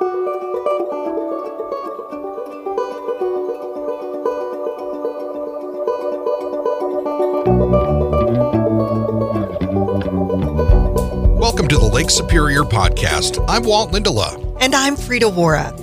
Welcome to the Lake Superior Podcast. I'm Walt Lindala. And I'm Frida Waara.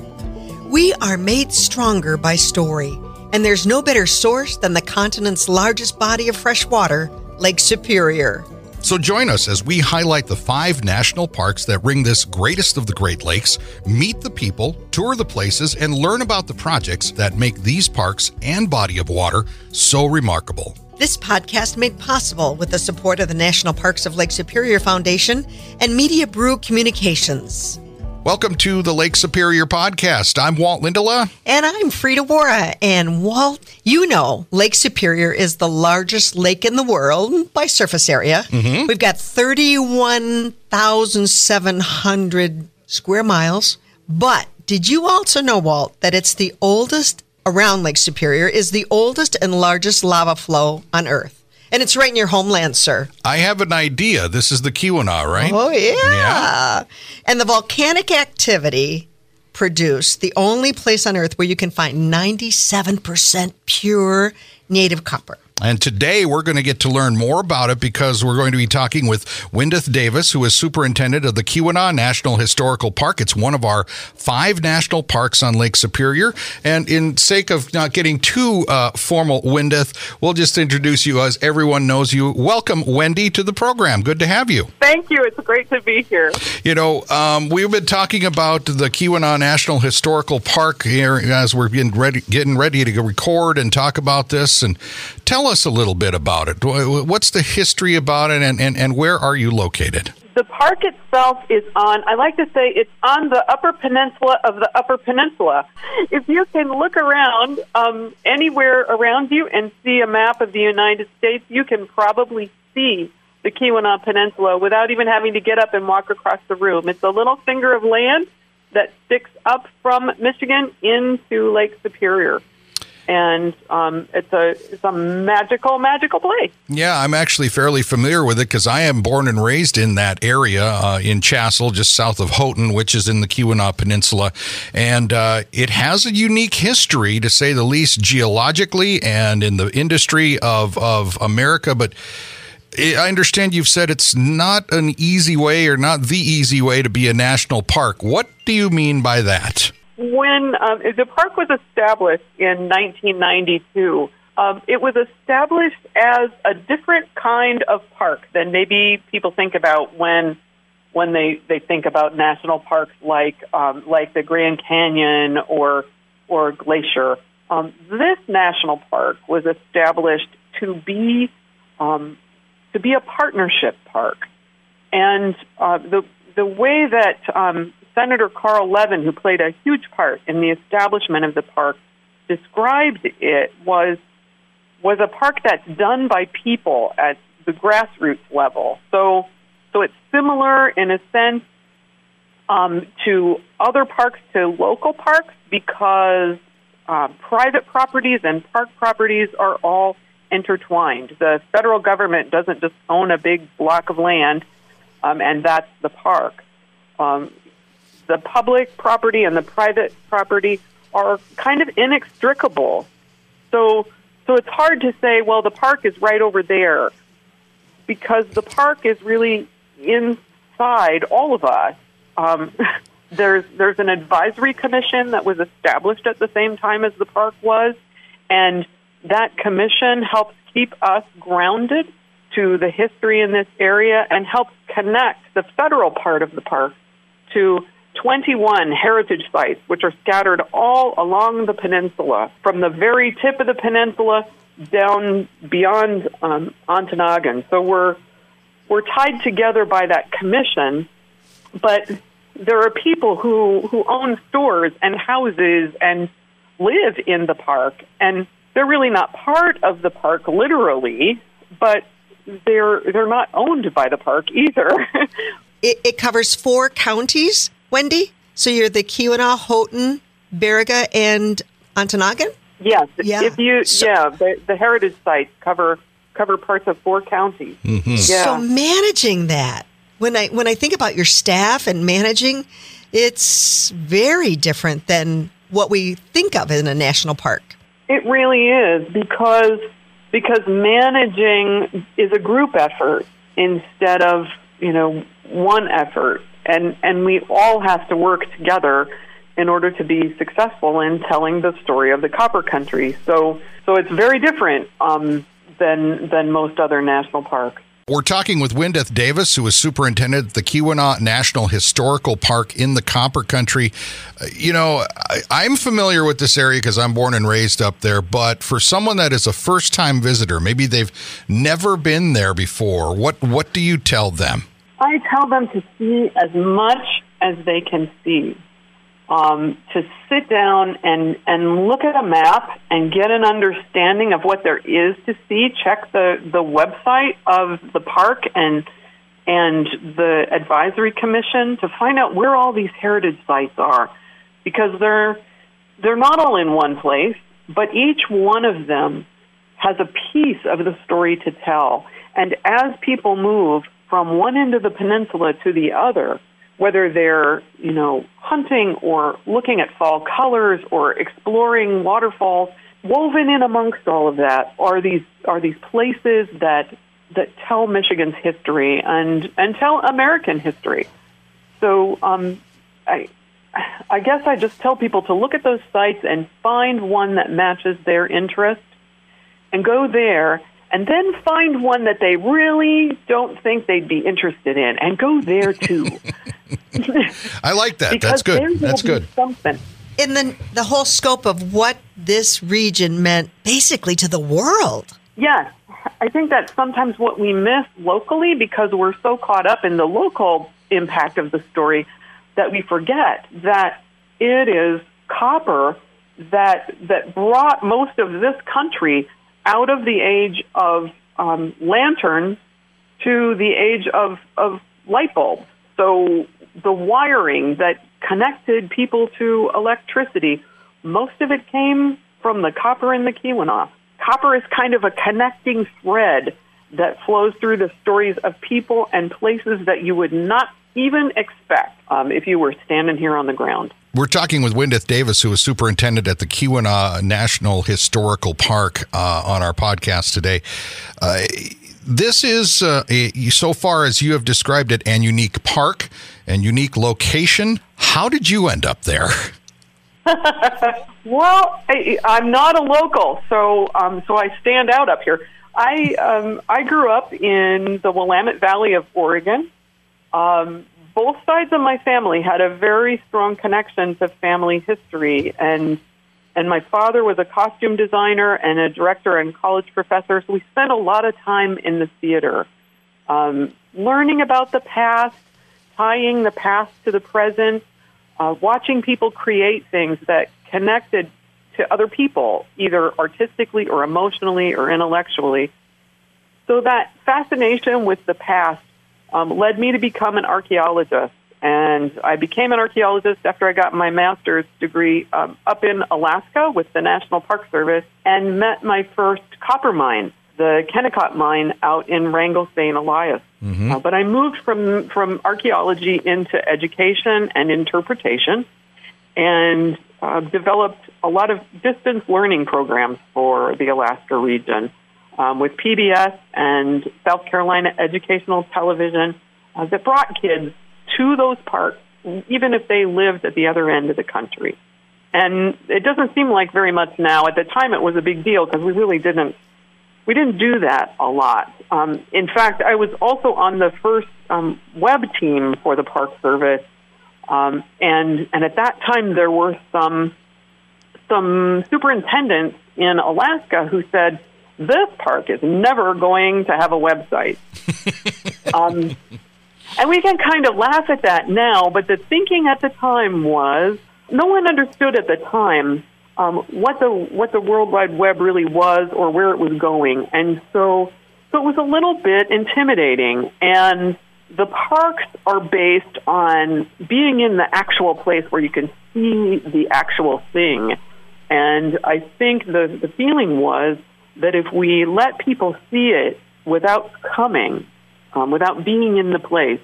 We are made stronger by story, and there's no better source than the continent's largest body of fresh water, Lake Superior. So join us as we highlight the five national parks that ring this greatest of the Great Lakes, meet the people, tour the places, and learn about the projects that make these parks and body of water so remarkable. This podcast made possible with the support of the National Parks of Lake Superior Foundation and Media Brew Communications. Welcome to the Lake Superior Podcast. I'm Walt Lindala. And I'm Frida Waara. And Walt, you know, Lake Superior is the largest lake in the world by surface area. Mm-hmm. We've got 31,700 square miles. But did you also know, Walt, that it's the oldest around Lake Superior is the oldest and largest lava flow on Earth. And it's right in your homeland, sir. I have an idea. This is the Keweenaw, right? Oh, yeah. Yeah. And the volcanic activity produced the only place on Earth where you can find 97% pure native copper. And today we're going to get to learn more about it because we're going to be talking with Wyndeth Davis, who is superintendent of the Keweenaw National Historical Park. It's one of our five national parks on Lake Superior. And in sake of not getting too uh, formal, Wyndeth, we'll just introduce you as everyone knows you. Welcome, Wendy, to the program. Good to have you. Thank you. It's great to be here. You know, um, we've been talking about the Keweenaw National Historical Park here as we're getting ready, getting ready to record and talk about this. And tell us a little bit about it. What's the history about it, and, and, and where are you located? The park itself is on, I like to say, it's on the upper peninsula of the upper peninsula. If you can look around um, anywhere around you and see a map of the United States, you can probably see the Keweenaw Peninsula without even having to get up and walk across the room. It's a little finger of land that sticks up from Michigan into Lake Superior and um, it's a it's a magical magical place. Yeah, I'm actually fairly familiar with it because I am born and raised in that area uh, in Chassell, just south of Houghton, which is in the Keweenaw Peninsula, and uh, it has a unique history to say the least, geologically and in the industry of of America, but. I understand you've said it's not an easy way or not the easy way to be a national park. What do you mean by that? When um, the park was established in 1992, um, it was established as a different kind of park than maybe people think about when when they, they think about national parks like um, like the Grand Canyon or or Glacier. Um, this national park was established to be um, to be a partnership park, and uh, the the way that um, Senator Carl Levin, who played a huge part in the establishment of the park, described it was was a park that's done by people at the grassroots level. So, so it's similar in a sense um, to other parks to local parks because uh, private properties and park properties are all intertwined. The federal government doesn't just own a big block of land, um, and that's the park. Um, the public property and the private property are kind of inextricable. So, so it's hard to say, well, the park is right over there, because the park is really inside all of us. Um, there's there's an advisory commission that was established at the same time as the park was, and that commission helps keep us grounded to the history in this area and helps connect the federal part of the park to 21 heritage sites, which are scattered all along the peninsula, from the very tip of the peninsula down beyond um, Ontonagon. So we're we're tied together by that commission, but there are people who who own stores and houses and live in the park, and they're really not part of the park literally, but they're they're not owned by the park either. it, it covers four counties Wendy? So you're the Keweenaw, Houghton, Baraga, and Ontonagon? Yes. Yeah. If you So- yeah, the, the heritage sites cover cover parts of four counties. Mm-hmm. Yeah. So managing that, when I when I think about your staff and managing, It's very different than what we think of in a national park. It really is because because managing is a group effort instead of you know one effort, and and we all have to work together in order to be successful in telling the story of the copper country. So so it's very different um, than than most other national parks. We're talking with Wyndeth Davis, who is superintendent at the Keweenaw National Historical Park in the Copper Country. Uh, you know, I, am familiar with this area because I'm born and raised up there, but for someone that is a first time visitor, maybe they've never been there before, what, what do you tell them? I tell them to see as much as they can see um, to sit down and, and look at a map and get an understanding of what there is to see. Check the, the website of the park and and the advisory commission to find out where all these heritage sites are, because they're they're not all in one place, but each one of them has a piece of the story to tell. And as people move from one end of the peninsula to the other, whether they're, you know, hunting or looking at fall colors or exploring waterfalls, woven in amongst all of that are these are these places that that tell Michigan's history and and tell American history. So um, I I guess I just tell people to look at those sites and find one that matches their interest and go there and then find one that they really don't think they'd be interested in and go there too. I like that. That's good. That's good. Something. In the the whole scope of what this region meant basically to the world. Yes. I think that's sometimes what we miss locally because we're so caught up in the local impact of the story that we forget that it is copper that that brought most of this country out of the age of um, lanterns to the age of, of light bulbs. So the wiring that connected people to electricity, most of it came from the copper in the Keweenaw. Copper is kind of a connecting thread that flows through the stories of people and places that you would not even expect um, if you were standing here on the ground. We're talking with Wyndeth Davis, who is superintendent at the Keweenaw National Historical Park, uh, on our podcast today. Uh, this is, uh, a, so far as you have described it, an unique park and unique location. How did you end up there? well, I, am not a local, so um, so I stand out up here. I um, I grew up in the Willamette Valley of Oregon. Um, both sides of my family had a very strong connection to family history, and and my father was a costume designer and a director and college professor. So we spent a lot of time in the theater, um, learning about the past, tying the past to the present, uh, watching people create things that connected to other people, either artistically or emotionally or intellectually. So that fascination with the past um, led me to become an archaeologist. And I became an archaeologist after I got my master's degree um, up in Alaska with the National Park Service and met my first copper mine, the Kennecott mine out in Wrangell, St. Elias. Mm-hmm. Uh, but I moved from, from archaeology into education and interpretation and uh, developed a lot of distance learning programs for the Alaska region um, with PBS and South Carolina Educational Television uh, that brought kids to those parks, even if they lived at the other end of the country. And it doesn't seem like very much now. At the time, it was a big deal because we really didn't we didn't do that a lot. Um, in fact, I was also on the first um, web team for the Park Service, um, and and at that time there were some some superintendents in Alaska who said, this park is never going to have a website. um, and we can kind of laugh at that now, but the thinking at the time was no one understood at the time um, what the what the World Wide Web really was or where it was going, and so so it was a little bit intimidating. And the parks are based on being in the actual place where you can see the actual thing. And I think the the feeling was that if we let people see it without coming, um, without being in the place,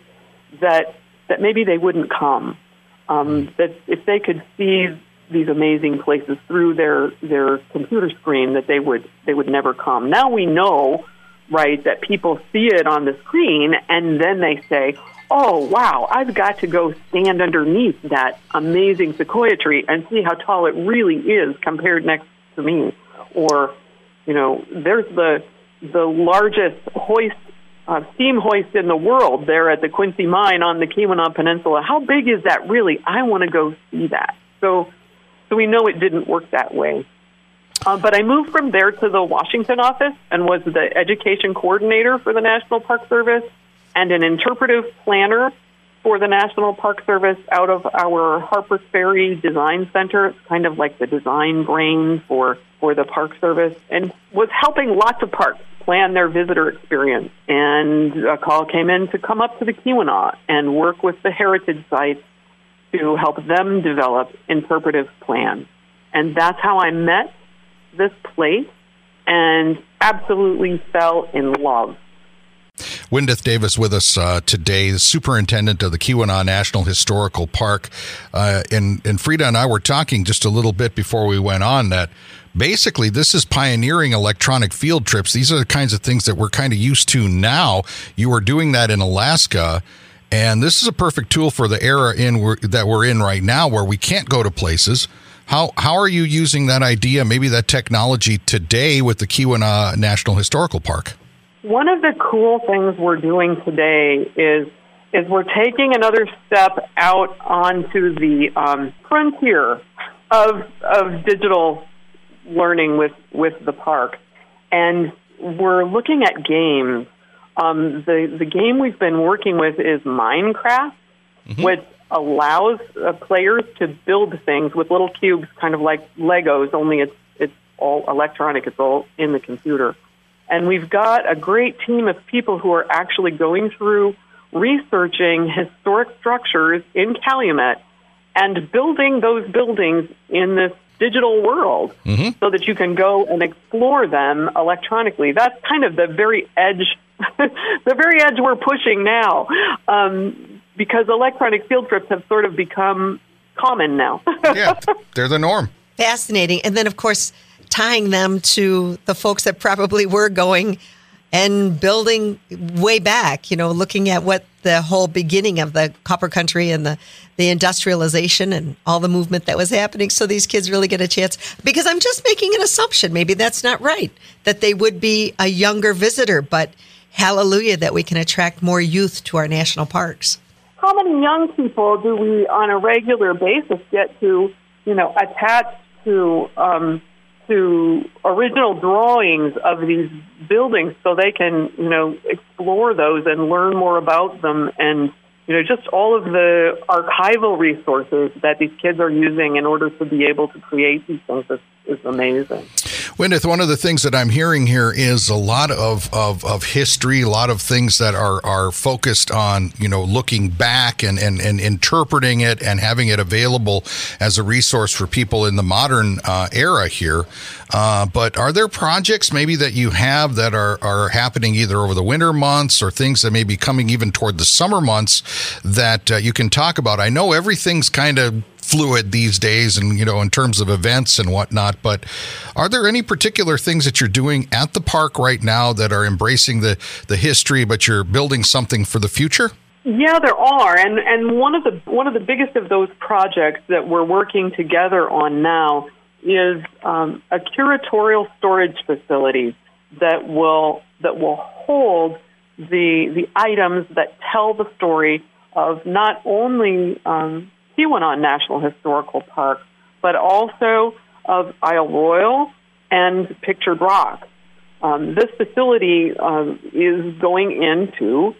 that that maybe they wouldn't come. Um, that if they could see these amazing places through their their computer screen, that they would they would never come. Now we know, right, that people see it on the screen and then they say, "Oh wow, I've got to go stand underneath that amazing sequoia tree and see how tall it really is compared next to me." Or, you know, there's the the largest hoist uh, steam hoist in the world there at the Quincy Mine on the Keweenaw Peninsula. How big is that really? I want to go see that. So, so we know it didn't work that way. Uh, but I moved from there to the Washington office and was the education coordinator for the National Park Service and an interpretive planner for the National Park Service out of our Harpers Ferry Design Center. It's kind of like the design brain for, for the Park Service and was helping lots of parks plan their visitor experience. And a call came in to come up to the Keweenaw and work with the heritage sites to help them develop interpretive plans. And that's how I met this place and absolutely fell in love Wyndeth Davis with us uh, today, the superintendent of the Keweenaw National Historical Park. Uh, and, and Frida and I were talking just a little bit before we went on that basically this is pioneering electronic field trips. These are the kinds of things that we're kind of used to now. You are doing that in Alaska. And this is a perfect tool for the era in that we're in right now, where we can't go to places. How how are you using that idea, maybe that technology today with the Keweenaw National Historical Park? One of the cool things we're doing today is is we're taking another step out onto the um, frontier of of digital learning with with the park, and we're looking at games. Um, the the game we've been working with is Minecraft, mm-hmm. which allows uh, players to build things with little cubes, kind of like Legos. Only it's it's all electronic. It's all in the computer. And we've got a great team of people who are actually going through researching historic structures in Calumet and building those buildings in this digital world mm-hmm. so that you can go and explore them electronically. That's kind of the very edge, the very edge we're pushing now, um, because electronic field trips have sort of become common now. yeah, they're the norm. Fascinating. And then, of course, tying them to the folks that probably were going and building way back, you know, looking at what the whole beginning of the copper country and the, the industrialization and all the movement that was happening. So these kids really get a chance because I'm just making an assumption. Maybe that's not right, that they would be a younger visitor, but hallelujah that we can attract more youth to our national parks. How many young people do we on a regular basis get to, you know, attach to, um, to original drawings of these buildings so they can, you know, explore those and learn more about them and you know, just all of the archival resources that these kids are using in order to be able to create these things is, is amazing. Wyndeth, one of the things that I'm hearing here is a lot of, of, of history, a lot of things that are, are focused on, you know, looking back and, and, and interpreting it and having it available as a resource for people in the modern uh, era here. Uh, but are there projects maybe that you have that are, are happening either over the winter months or things that may be coming even toward the summer months that uh, you can talk about? I know everything's kind of fluid these days and you know in terms of events and whatnot but are there any particular things that you're doing at the park right now that are embracing the the history but you're building something for the future? Yeah there are. And and one of the one of the biggest of those projects that we're working together on now is um, a curatorial storage facility that will that will hold the the items that tell the story of not only um, Keweenaw National Historical Park, but also of Isle Royale and Pictured Rock. Um, this facility um, is going into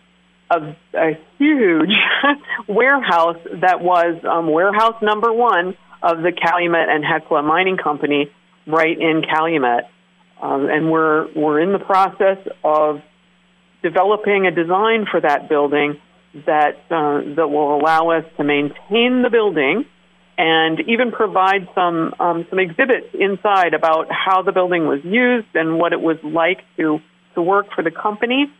a, a huge warehouse that was um, warehouse number one of the Calumet and Hecla Mining Company right in Calumet. Um, and we're, we're in the process of developing a design for that building that, uh, that will allow us to maintain the building and even provide some, um, some exhibits inside about how the building was used and what it was like to, to work for the company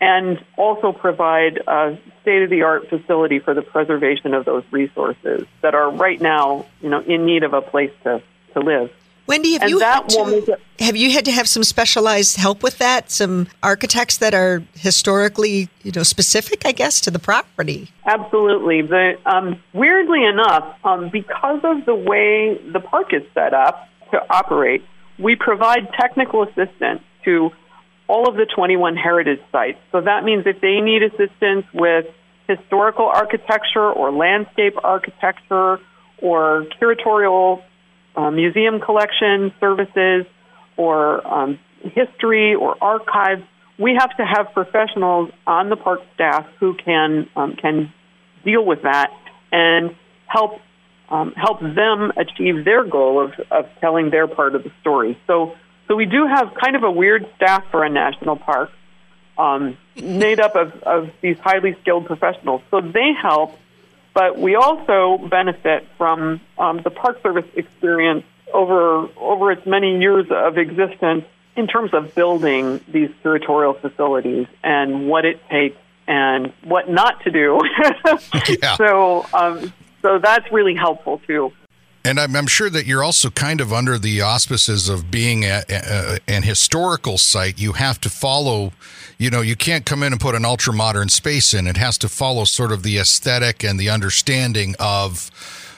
and also provide a state of the art facility for the preservation of those resources that are right now, you know, in need of a place to, to live. Wendy, have And you that had will to, have you had to have some specialized help with that? Some architects that are historically, you know, specific, I guess, to the property. Absolutely. The, um, weirdly enough, um, because of the way the park is set up to operate, we provide technical assistance to all of the 21 heritage sites. So that means if they need assistance with historical architecture or landscape architecture or curatorial uh, museum collection services or um, history or archives, we have to have professionals on the park staff who can um, can deal with that and help um, help them achieve their goal of, of telling their part of the story. So so we do have kind of a weird staff for a national park, um, made up of, of these highly skilled professionals. So they help, but we also benefit from um, the Park Service experience over over its many years of existence in terms of building these curatorial facilities and what it takes and what not to do. Yeah. So um, so that's really helpful too. And I'm, I'm sure that you're also kind of under the auspices of being a, a, an historical site. You have to follow, you know, you can't come in and put an ultra modern space in. It has to follow sort of the aesthetic and the understanding of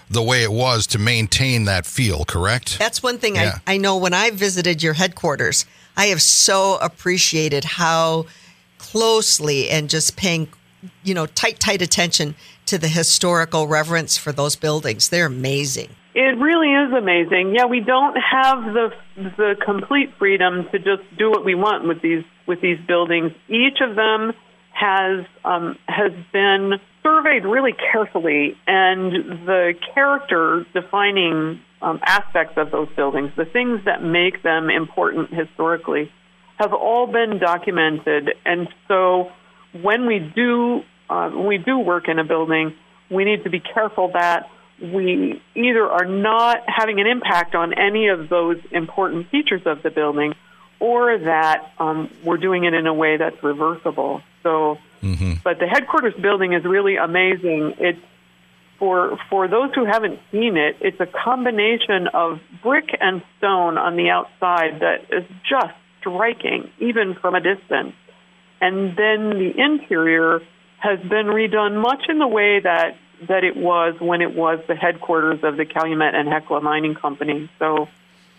the way it was to maintain that feel, correct? That's one thing Yeah. I, I know when I visited your headquarters, I have so appreciated how closely and just paying, you know, tight, tight attention to the historical reverence for those buildings. They're amazing. It really is amazing. Yeah, we don't have the the complete freedom to just do what we want with these with these buildings. Each of them has um, has been surveyed really carefully, and the character defining um, aspects of those buildings, the things that make them important historically, have all been documented. And so, when we do uh, we do work in a building, we need to be careful that we either are not having an impact on any of those important features of the building, or that um, we're doing it in a way that's reversible. So, but the headquarters building is really amazing. It's for for those who haven't seen it, it's a combination of brick and stone on the outside that is just striking, even from a distance. And then the interior has been redone much in the way that that it was when it was the headquarters of the Calumet and Hecla Mining Company. So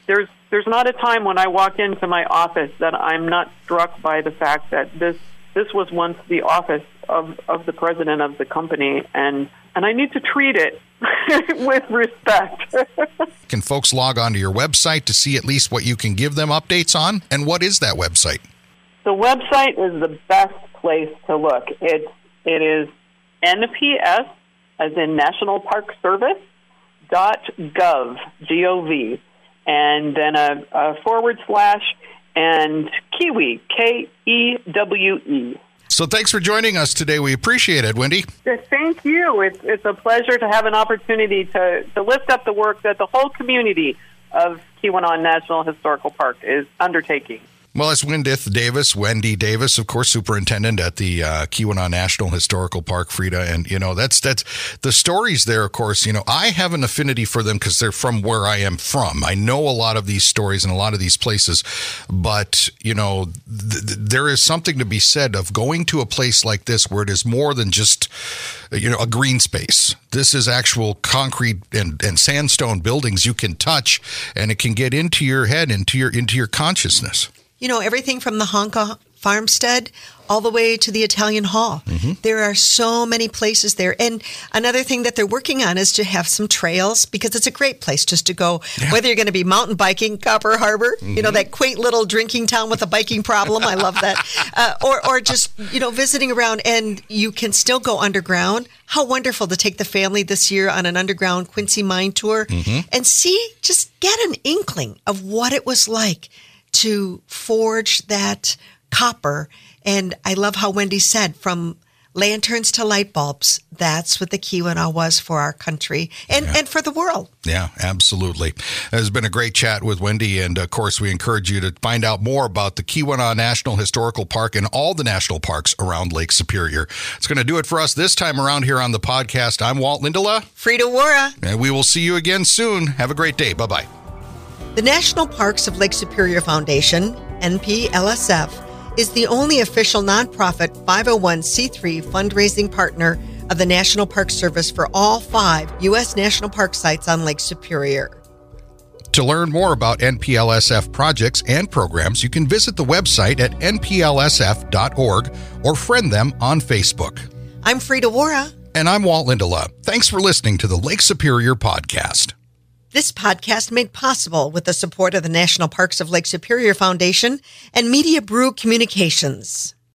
there's there's not a time when I walk into my office that I'm not struck by the fact that this this was once the office of, of the president of the company and and I need to treat it with respect. Can folks log on to your website to see at least what you can give them updates on? And what is that website? the website is the best place to look. It it is NPS as in National Park Service dot gov g o v and then a, a forward slash and Kiwi K E W E. So thanks for joining us today. We appreciate it, Wendy. Thank you. It's it's a pleasure to have an opportunity to to lift up the work that the whole community of Keweenaw National Historical Park is undertaking. Well, it's Wyndeth Davis, Wendy Davis, of course, superintendent at the uh, Keweenaw National Historical Park, Frida, and you know that's that's the stories there. Of course, you know I have an affinity for them because they're from where I am from. I know a lot of these stories and a lot of these places, but you know th- th- there is something to be said of going to a place like this where it is more than just you know a green space. This is actual concrete and, and sandstone buildings you can touch, and it can get into your head, into your into your consciousness. You know, everything from the Hanka farmstead all the way to the Italian Hall. Mm-hmm. There are so many places there. And another thing that they're working on is to have some trails because it's a great place just to go, whether you're going to be mountain biking, Copper Harbor, you know, mm-hmm. that quaint little drinking town with a biking problem. I love that. Uh, or, or just, you know, visiting around and you can still go underground. How wonderful to take the family this year on an underground Quincy mine tour mm-hmm. and see, just get an inkling of what it was like to forge that copper. And I love how Wendy said from lanterns to light bulbs. That's what the Keweenaw was for our country and, and for the world. Yeah, absolutely. It has been a great chat with Wendy. And of course, we encourage you to find out more about the Keweenaw National Historical Park and all the national parks around Lake Superior. It's going to do it for us this time around here on the podcast. I'm Walt Lindala. Frida Waara. And we will see you again soon. Have a great day. Bye bye. The National Parks of Lake Superior Foundation, NPLSF, is the only official nonprofit 501c3 fundraising partner of the National Park Service for all five U.S. national park sites on Lake Superior. To learn more about NPLSF projects and programs, you can visit the website at nplsf.org or friend them on Facebook. I'm Frida Waara. And I'm Walt Lindala. Thanks for listening to the Lake Superior Podcast. This podcast made possible with the support of the National Parks of Lake Superior Foundation and Media Brew Communications.